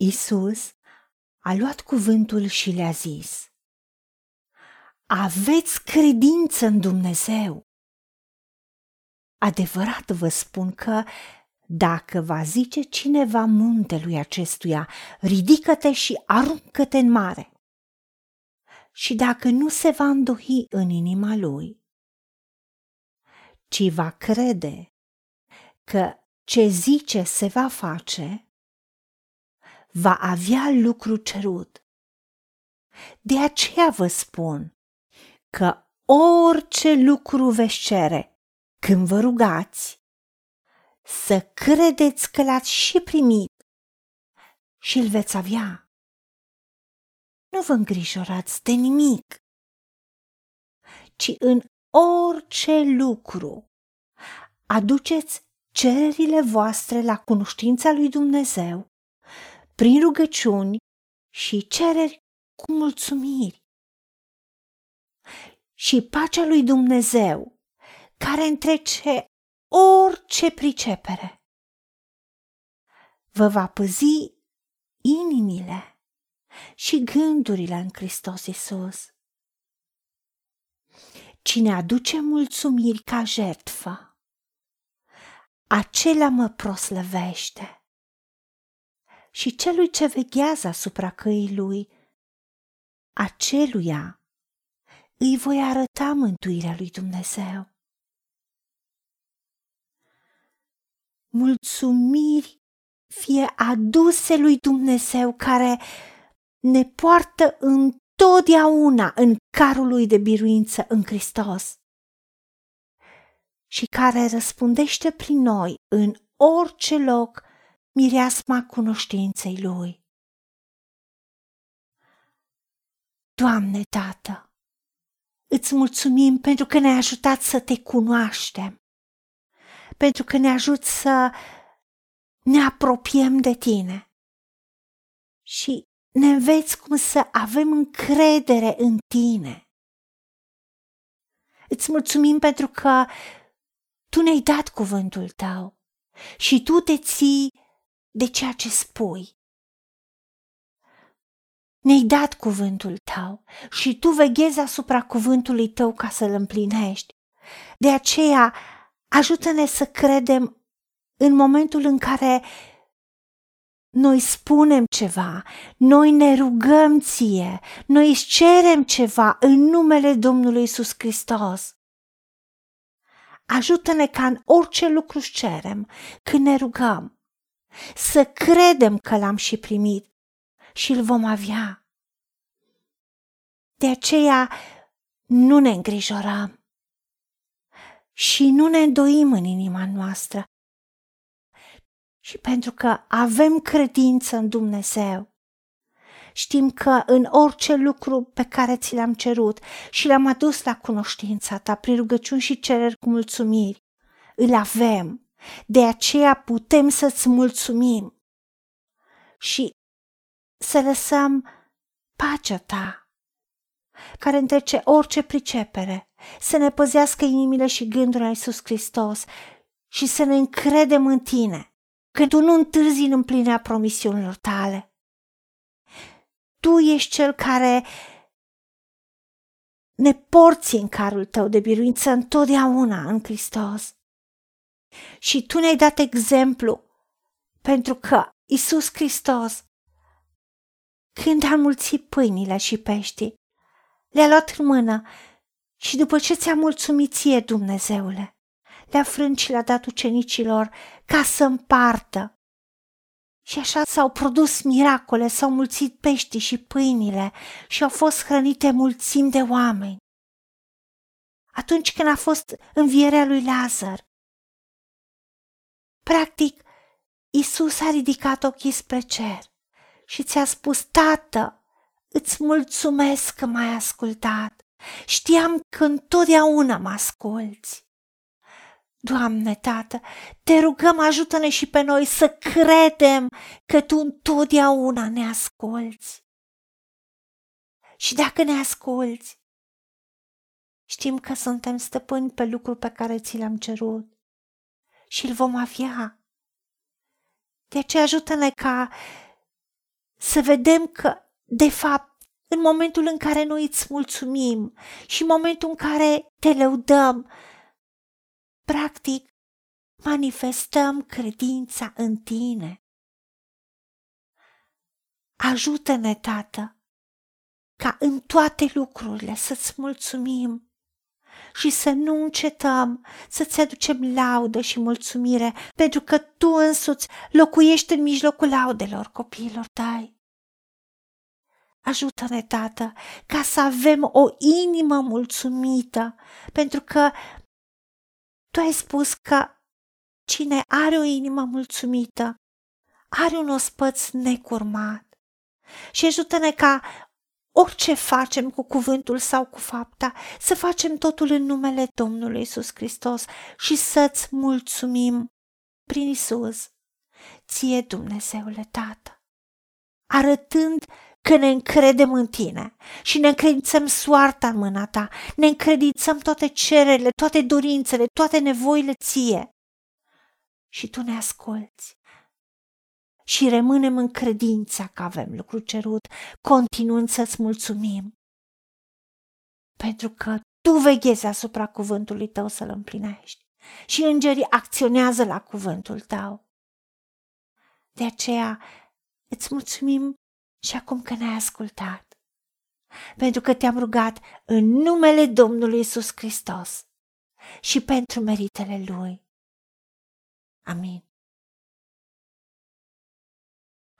Isus a luat cuvântul și le-a zis, Aveți credință în Dumnezeu. Adevărat vă spun că dacă va zice cineva muntelui acestuia, ridică-te și aruncă-te în mare. Și dacă nu se va îndoi în inima lui, ci va crede că ce zice se va face, va avea lucru cerut. De aceea vă spun că orice lucru veți cere când vă rugați, să credeți că l-ați și primit și îl veți avea. Nu vă îngrijorați de nimic, ci în orice lucru aduceți cererile voastre la cunoștința lui Dumnezeu prin rugăciuni și cereri cu mulțumiri. Și pacea lui Dumnezeu, care întrece orice pricepere, vă va păzi inimile și gândurile în Hristos Isus. Cine aduce mulțumiri ca jertfă, acela mă proslăvește. Și celui ce veghează asupra căii lui, aceluia îi voi arăta mântuirea lui Dumnezeu. Mulțumiri fie aduse lui Dumnezeu care ne poartă întotdeauna în carul lui de biruință în Hristos și care răspundește prin noi în orice loc mireasma cunoștinței Lui. Doamne, Tată, îți mulțumim pentru că ne-ai ajutat să te cunoaștem, pentru că ne ajut să ne apropiem de Tine și ne înveți cum să avem încredere în Tine. Îți mulțumim pentru că tu ne-ai dat cuvântul tău și tu te ții de ceea ce spui. Ne-ai dat cuvântul tău și tu veghezi asupra cuvântului tău ca să-l împlinești. De aceea, ajută-ne să credem în momentul în care noi spunem ceva, noi ne rugăm ție, noi îți cerem ceva în numele Domnului Isus Hristos. Ajută-ne ca în orice lucru cerem, când ne rugăm, să credem că l-am și primit și îl vom avea. De aceea nu ne îngrijorăm și nu ne îndoim în inima noastră. Și pentru că avem credință în Dumnezeu, Știm că în orice lucru pe care ți l-am cerut și l-am adus la cunoștința ta prin rugăciuni și cereri cu mulțumiri, îl avem. De aceea putem să-ți mulțumim și să lăsăm pacea ta, care întrece orice pricepere, să ne păzească inimile și gândurile la Iisus Hristos și să ne încredem în tine, când tu nu întârzi în împlinirea promisiunilor tale tu ești cel care ne porți în carul tău de biruință întotdeauna în Hristos. Și tu ne-ai dat exemplu pentru că Isus Hristos, când a mulțit pâinile și peștii, le-a luat în mână și după ce ți-a mulțumit ție, Dumnezeule, le-a frânt și le-a dat ucenicilor ca să împartă și așa s-au produs miracole, s-au mulțit peștii și pâinile și au fost hrănite mulțimi de oameni. Atunci când a fost învierea lui Lazar, practic, Isus a ridicat ochii spre cer și ți-a spus, Tată, îți mulțumesc că m-ai ascultat. Știam că întotdeauna mă asculți. Doamne, Tată, te rugăm, ajută-ne și pe noi să credem că Tu întotdeauna ne asculți. Și dacă ne asculți, știm că suntem stăpâni pe lucrul pe care ți l-am cerut și îl vom avea. De aceea ajută-ne ca să vedem că, de fapt, în momentul în care noi îți mulțumim și în momentul în care te lăudăm, practic, manifestăm credința în tine. Ajută-ne, Tată, ca în toate lucrurile să-ți mulțumim și să nu încetăm să-ți aducem laudă și mulțumire, pentru că Tu însuți locuiești în mijlocul laudelor copiilor tăi. Ajută-ne, Tată, ca să avem o inimă mulțumită, pentru că Tu ai spus că cine are o inimă mulțumită are un ospăț necurmat. Și ajută-ne ca orice facem cu cuvântul sau cu fapta, să facem totul în numele Domnului Isus Hristos și să-ți mulțumim prin Isus, ție Dumnezeule Tată, arătând că ne încredem în tine și ne încredințăm soarta în mâna ta, ne încredințăm toate cererile, toate dorințele, toate nevoile ție. Și tu ne asculți și rămânem în credința că avem lucru cerut, continuând să-ți mulțumim. Pentru că tu veghezi asupra cuvântului tău să-l împlinești și îngerii acționează la cuvântul tău. De aceea îți mulțumim și acum că ne-ai ascultat, pentru că te-am rugat în numele Domnului Isus Hristos și pentru meritele Lui. Amin.